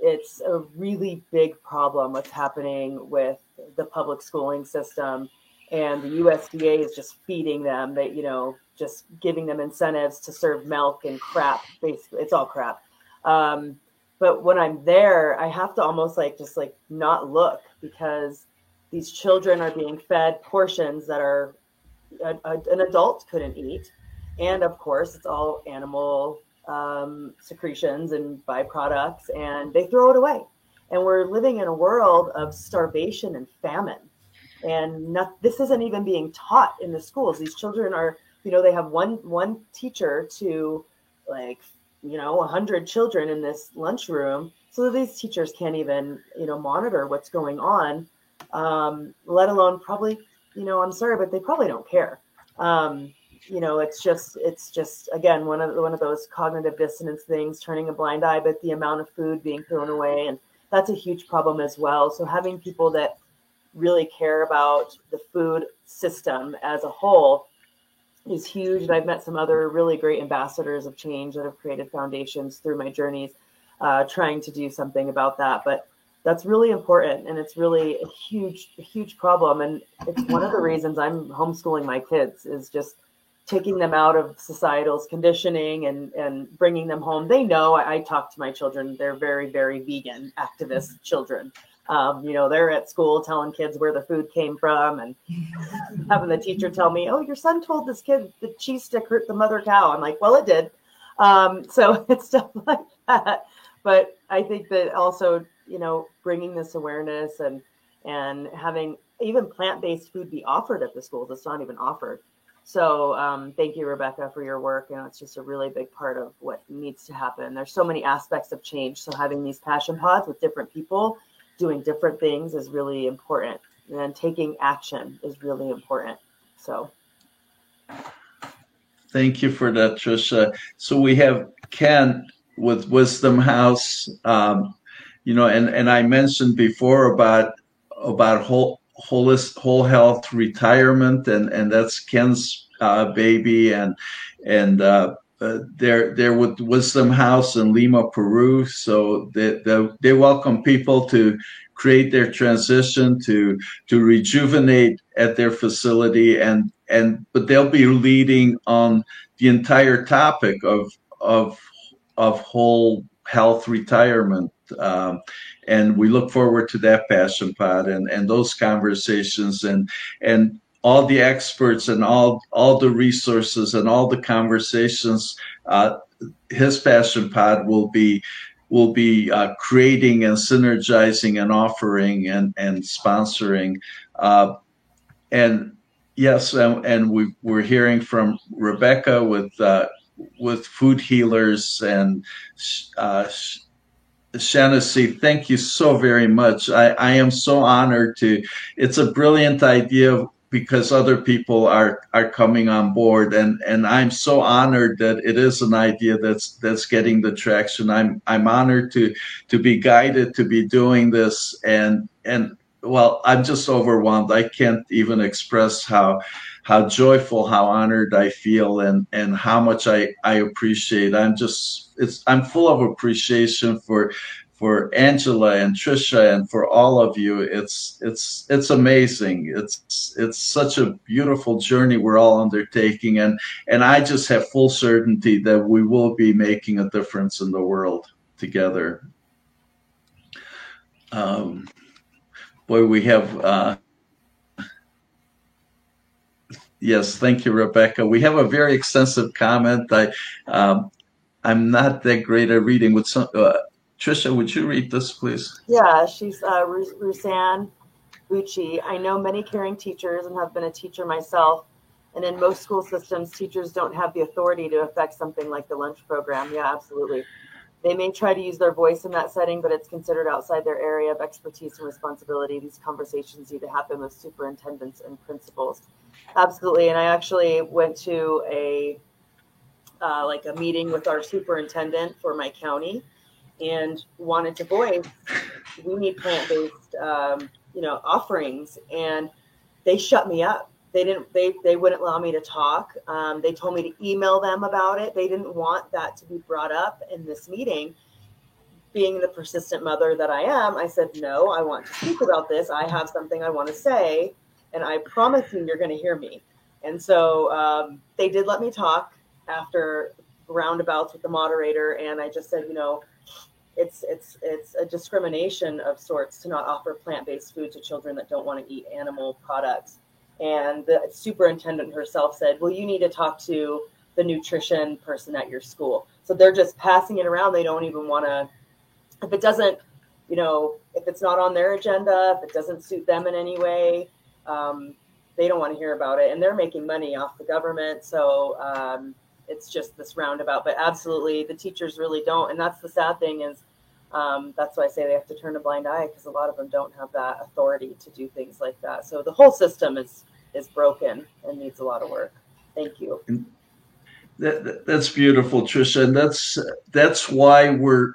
it's a really big problem what's happening with the public schooling system and the USDA is just feeding them that you know just giving them incentives to serve milk and crap basically it's all crap um, but when I'm there I have to almost like just like not look because these children are being fed portions that are a, a, an adult couldn't eat and of course it's all animal um, secretions and byproducts, and they throw it away. And we're living in a world of starvation and famine. And not, this isn't even being taught in the schools. These children are, you know, they have one one teacher to like, you know, 100 children in this lunchroom. So these teachers can't even, you know, monitor what's going on, um, let alone probably, you know, I'm sorry, but they probably don't care. Um, you know it's just it's just again one of one of those cognitive dissonance things turning a blind eye but the amount of food being thrown away and that's a huge problem as well so having people that really care about the food system as a whole is huge and i've met some other really great ambassadors of change that have created foundations through my journeys uh, trying to do something about that but that's really important and it's really a huge huge problem and it's one of the reasons i'm homeschooling my kids is just taking them out of societal's conditioning and and bringing them home. They know I, I talk to my children; they're very very vegan activist children. Um, you know, they're at school telling kids where the food came from and having the teacher tell me, "Oh, your son told this kid the cheese stick hurt the mother cow." I'm like, "Well, it did." Um, so it's stuff like that. But I think that also, you know, bringing this awareness and and having even plant-based food be offered at the schools. It's not even offered so um, thank you, Rebecca, for your work. And it's just a really big part of what needs to happen. There's so many aspects of change. So having these passion pods with different people doing different things is really important. And taking action is really important. So thank you for that, Trisha. So we have Ken with Wisdom House. Um, you know, and, and I mentioned before about about whole whole, whole health retirement, and and that's Ken's uh, baby, and and uh, uh, they're they're with Wisdom House in Lima, Peru. So they, they they welcome people to create their transition to to rejuvenate at their facility, and and but they'll be leading on the entire topic of of of whole health retirement. Um, and we look forward to that passion pod and and those conversations and and all the experts and all all the resources and all the conversations uh, his passion pod will be will be uh, creating and synergizing and offering and and sponsoring uh, and yes and, and we we're hearing from rebecca with uh, with food healers and uh, Shanacy, thank you so very much. I, I am so honored to. It's a brilliant idea because other people are are coming on board, and and I'm so honored that it is an idea that's that's getting the traction. I'm I'm honored to to be guided to be doing this, and and well, I'm just overwhelmed. I can't even express how how joyful, how honored I feel, and and how much I I appreciate. I'm just it's I'm full of appreciation for for Angela and Trisha and for all of you. It's it's it's amazing. It's it's such a beautiful journey we're all undertaking, and and I just have full certainty that we will be making a difference in the world together. Um, boy, we have. Uh, yes, thank you, Rebecca. We have a very extensive comment. I, um, I'm not that great at reading. With some, uh, Trisha, would you read this, please? Yeah, she's uh, Rusan Bucci. I know many caring teachers and have been a teacher myself. And in most school systems, teachers don't have the authority to affect something like the lunch program. Yeah, absolutely. They may try to use their voice in that setting, but it's considered outside their area of expertise and responsibility. These conversations need to happen with superintendents and principals. Absolutely. And I actually went to a uh, like a meeting with our superintendent for my county and wanted to voice we need plant-based um, you know offerings. And they shut me up. They didn't they they wouldn't allow me to talk. Um, they told me to email them about it. They didn't want that to be brought up in this meeting. Being the persistent mother that i am i said no i want to speak about this. I have something i want to say and i promise you you're going to hear me. And so um, they did let me talk after roundabouts with the moderator and i just said you know it's it's it's a discrimination of sorts to not offer plant-based food to children that don't want to eat animal products. And the superintendent herself said, "Well, you need to talk to the nutrition person at your school." So they're just passing it around. They don't even want to. If it doesn't, you know, if it's not on their agenda, if it doesn't suit them in any way, um, they don't want to hear about it. And they're making money off the government, so um, it's just this roundabout. But absolutely, the teachers really don't. And that's the sad thing is um, that's why I say they have to turn a blind eye because a lot of them don't have that authority to do things like that. So the whole system is is broken and needs a lot of work. Thank you. That, that's beautiful, Trisha, and that's that's why we're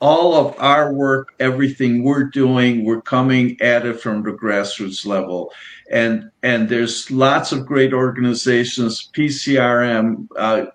all of our work, everything we're doing, we're coming at it from the grassroots level, and and there's lots of great organizations, PCRM, uh,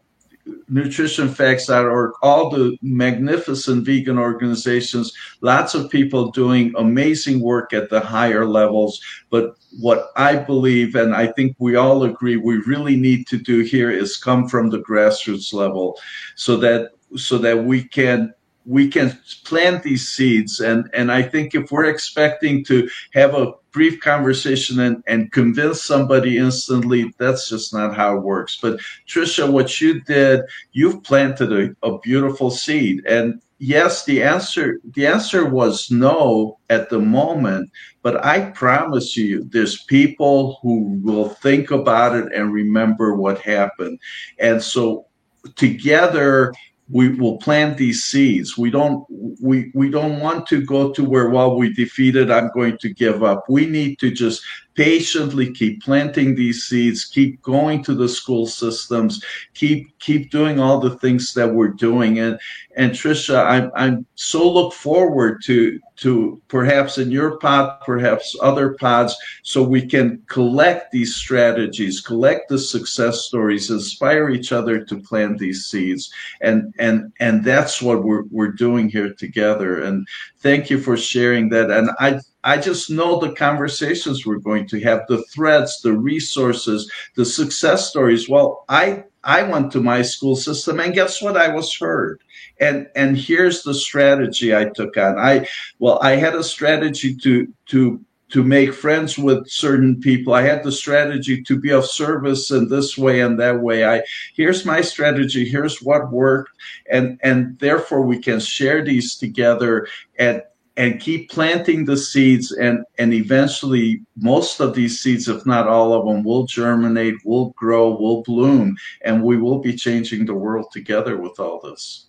nutritionfacts.org, all the magnificent vegan organizations, lots of people doing amazing work at the higher levels. But what I believe, and I think we all agree, we really need to do here is come from the grassroots level so that so that we can we can plant these seeds and and i think if we're expecting to have a brief conversation and, and convince somebody instantly that's just not how it works. But trisha what you did you've planted a, a beautiful seed. And yes the answer the answer was no at the moment but i promise you there's people who will think about it and remember what happened. And so together we will plant these seeds. We don't we we don't want to go to where well we defeated. I'm going to give up. We need to just patiently keep planting these seeds, keep going to the school systems, keep keep doing all the things that we're doing. And and Trisha, I'm I'm so look forward to to perhaps in your pod, perhaps other pods, so we can collect these strategies, collect the success stories, inspire each other to plant these seeds. And and and that's what we're we're doing here together. And thank you for sharing that. And I I just know the conversations we're going to have, the threads, the resources, the success stories. Well, I I went to my school system and guess what? I was heard. And and here's the strategy I took on. I well, I had a strategy to to to make friends with certain people. I had the strategy to be of service in this way and that way. I here's my strategy, here's what worked, and and therefore we can share these together and and keep planting the seeds and and eventually most of these seeds if not all of them will germinate will grow will bloom and we will be changing the world together with all this.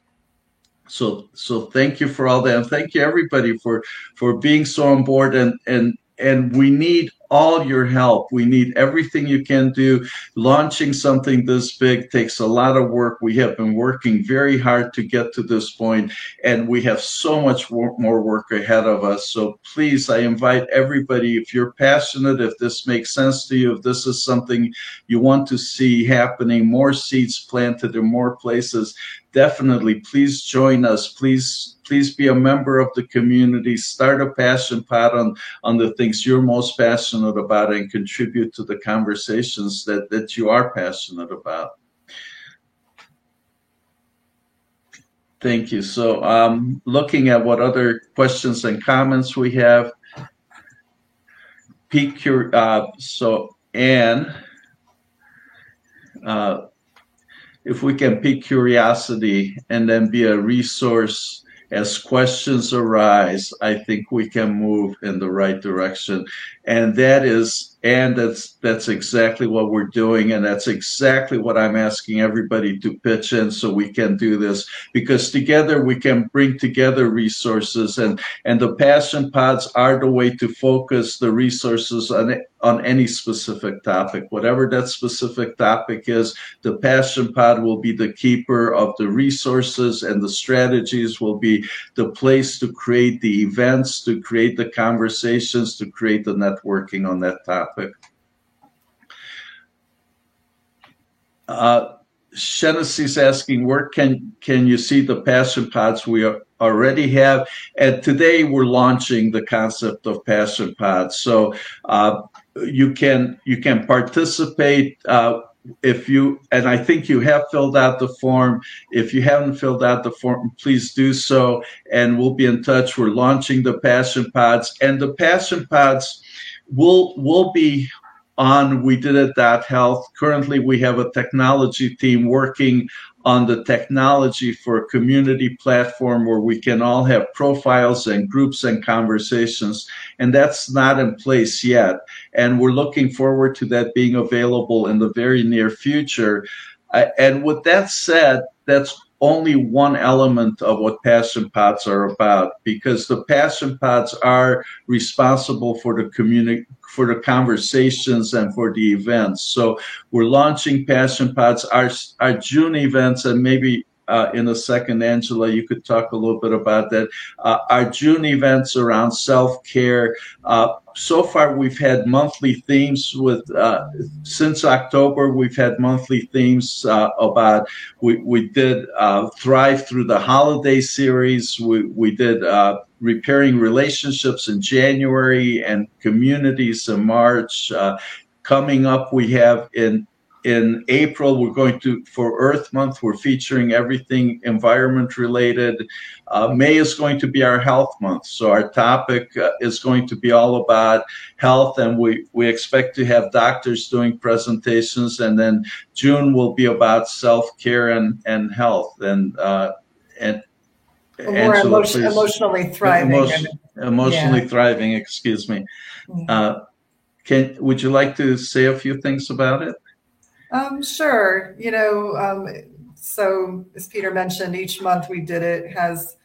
So so thank you for all that and thank you everybody for for being so on board and and and we need all your help. We need everything you can do. Launching something this big takes a lot of work. We have been working very hard to get to this point, and we have so much more work ahead of us. So please, I invite everybody, if you're passionate, if this makes sense to you, if this is something you want to see happening, more seeds planted in more places, definitely please join us. Please please be a member of the community start a passion pod on on the things you're most passionate about and contribute to the conversations that that you are passionate about. Thank you. So um, looking at what other questions and comments we have peak uh, so Anne, uh, if we can pique curiosity and then be a resource as questions arise, I think we can move in the right direction. And that is, and that's, that's exactly what we're doing. And that's exactly what I'm asking everybody to pitch in so we can do this because together we can bring together resources and, and the passion pods are the way to focus the resources on on any specific topic. Whatever that specific topic is, the Passion Pod will be the keeper of the resources and the strategies will be the place to create the events, to create the conversations, to create the networking on that topic. Uh, is asking, where can can you see the passion pods we already have? And today we're launching the concept of passion pods. So uh, you can you can participate uh, if you and I think you have filled out the form. If you haven't filled out the form, please do so, and we'll be in touch. We're launching the Passion Pods, and the Passion Pods will we'll be on we did it that health. Currently we have a technology team working on the technology for a community platform where we can all have profiles and groups and conversations and that's not in place yet. And we're looking forward to that being available in the very near future. Uh, and with that said that's only one element of what passion pods are about because the passion pods are responsible for the community for the conversations and for the events so we're launching passion pods our our june events and maybe uh, in a second, Angela, you could talk a little bit about that. Uh, our June events around self care. Uh, so far, we've had monthly themes with uh, since October. We've had monthly themes uh, about we we did uh, thrive through the holiday series. We we did repairing relationships in January and communities in March. coming up, we have in in April, we're going to, for Earth Month, we're featuring everything environment related. Uh, May is going to be our health month. So our topic uh, is going to be all about health, and we, we expect to have doctors doing presentations. And then June will be about self care and, and health. And, uh, and more Angela, emotion, emotionally thriving. Emotion, emotionally yeah. thriving, excuse me. Mm-hmm. Uh, can, would you like to say a few things about it? Um, sure. You know, um, so as Peter mentioned, each month we did it has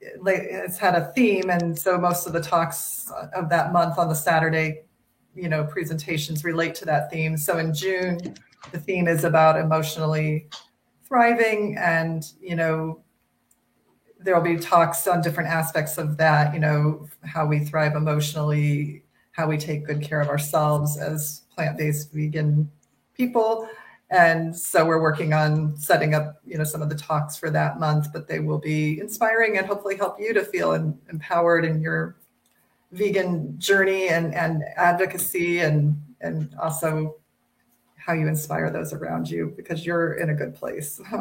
it's had a theme, and so most of the talks of that month on the Saturday, you know, presentations relate to that theme. So in June, the theme is about emotionally thriving, and you know, there will be talks on different aspects of that. You know, how we thrive emotionally, how we take good care of ourselves as plant-based vegan people. And so we're working on setting up, you know, some of the talks for that month, but they will be inspiring and hopefully help you to feel empowered in your vegan journey and, and advocacy and, and also how you inspire those around you because you're in a good place.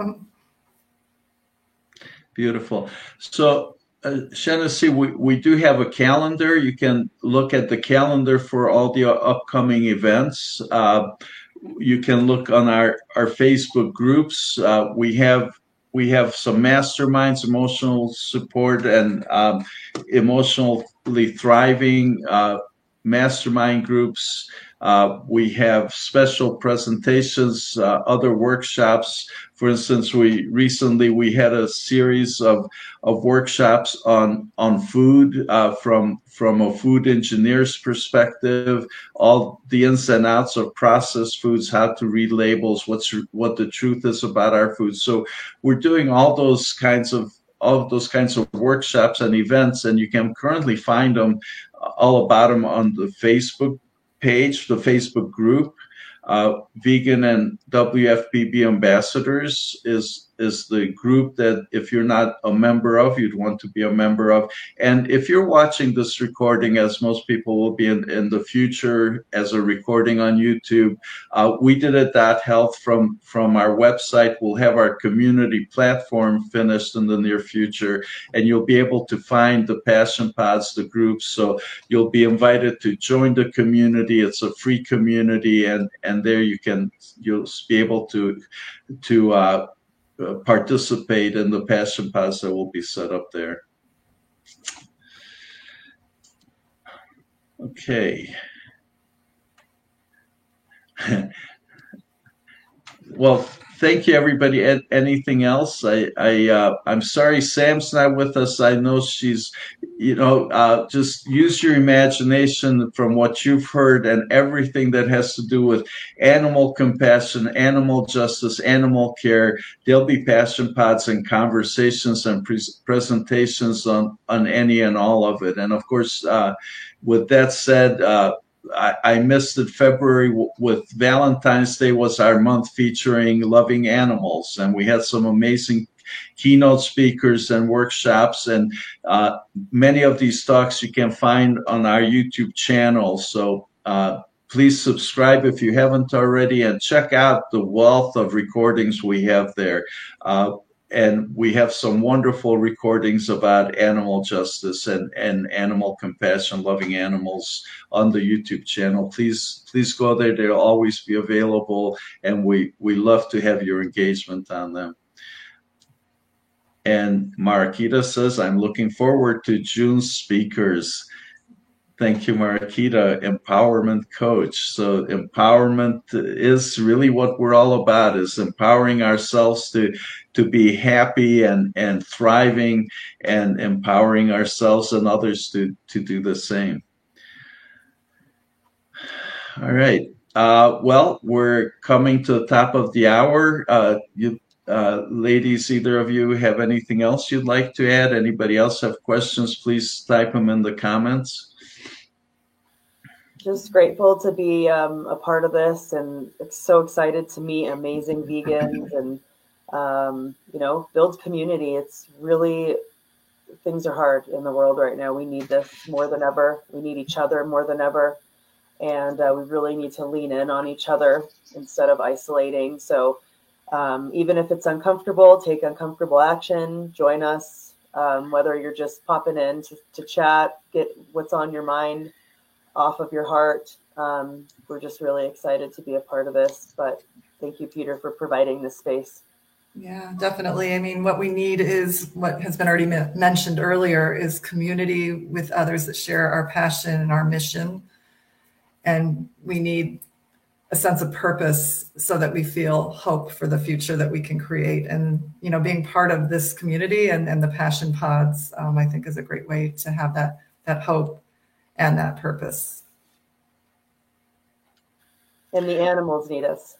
Beautiful. So uh, we, we do have a calendar. You can look at the calendar for all the upcoming events. Uh, you can look on our our Facebook groups. Uh, we have we have some masterminds, emotional support, and um, emotionally thriving uh, mastermind groups. Uh, we have special presentations, uh, other workshops. For instance, we recently we had a series of of workshops on on food uh, from from a food engineer's perspective, all the ins and outs of processed foods, how to read labels, what's what the truth is about our food. So we're doing all those kinds of all of those kinds of workshops and events, and you can currently find them all about them on the Facebook page, the Facebook group. Uh, Vegan and WFPB Ambassadors is is the group that if you're not a member of, you'd want to be a member of. And if you're watching this recording, as most people will be in, in the future as a recording on YouTube, uh, we did it that health from from our website. We'll have our community platform finished in the near future, and you'll be able to find the passion pods, the groups. So you'll be invited to join the community. It's a free community, and and there you can you'll be able to to uh, uh, participate in the passion pods that will be set up there. Okay. well, thank you, everybody. Anything else? I, I, uh, I'm sorry Sam's not with us. I know she's, you know, uh, just use your imagination from what you've heard and everything that has to do with animal compassion, animal justice, animal care. There'll be passion pods and conversations and pre- presentations on on any and all of it. And of course, uh, with that said. I, missed it. February with Valentine's Day was our month featuring loving animals, and we had some amazing keynote speakers and workshops. And uh, many of these talks you can find on our YouTube channel. So uh, please subscribe if you haven't already, and check out the wealth of recordings we have there. Uh, and we have some wonderful recordings about animal justice and, and animal compassion, loving animals on the YouTube channel. Please, please go there. They'll always be available, and we we love to have your engagement on them. And Marakita says, I'm looking forward to June's speakers. Thank you, Marakita, empowerment coach. So empowerment is really what we're all about is empowering ourselves to, to be happy and, and thriving and empowering ourselves and others to, to do the same. All right. Uh, well, we're coming to the top of the hour. Uh, you, uh, ladies, either of you have anything else you'd like to add? Anybody else have questions? Please type them in the comments just grateful to be um, a part of this and it's so excited to meet amazing vegans and um, you know build community it's really things are hard in the world right now we need this more than ever we need each other more than ever and uh, we really need to lean in on each other instead of isolating so um, even if it's uncomfortable take uncomfortable action join us um, whether you're just popping in to, to chat get what's on your mind off of your heart. Um, we're just really excited to be a part of this. But thank you, Peter, for providing this space. Yeah, definitely. I mean, what we need is what has been already mentioned earlier is community with others that share our passion and our mission. And we need a sense of purpose so that we feel hope for the future that we can create. And, you know, being part of this community and, and the passion pods, um, I think is a great way to have that, that hope and that purpose. And the animals need us.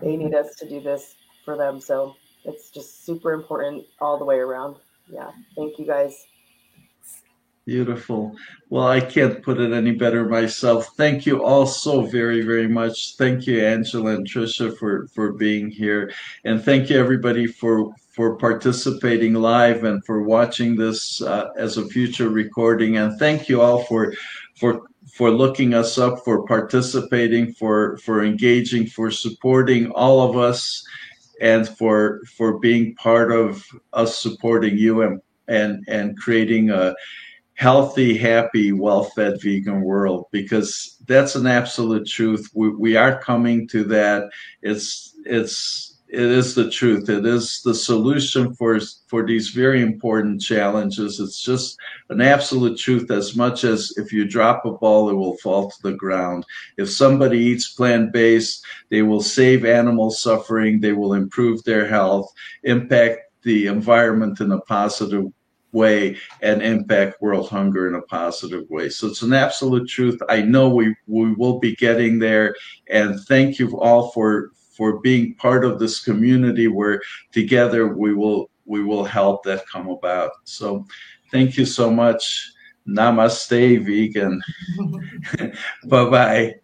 They need us to do this for them. So it's just super important all the way around. Yeah. Thank you guys. Beautiful. Well, I can't put it any better myself. Thank you all so very, very much. Thank you, Angela and Trisha, for for being here, and thank you everybody for for participating live and for watching this uh, as a future recording. And thank you all for for for looking us up, for participating, for for engaging, for supporting all of us, and for for being part of us supporting you and and and creating a healthy, happy, well-fed vegan world because that's an absolute truth. We, we are coming to that. It's it's it is the truth. It is the solution for for these very important challenges. It's just an absolute truth. As much as if you drop a ball, it will fall to the ground. If somebody eats plant based, they will save animal suffering. They will improve their health, impact the environment in a positive way and impact world hunger in a positive way. So it's an absolute truth. I know we, we will be getting there. And thank you all for for being part of this community where together we will we will help that come about. So thank you so much. Namaste, vegan. bye bye.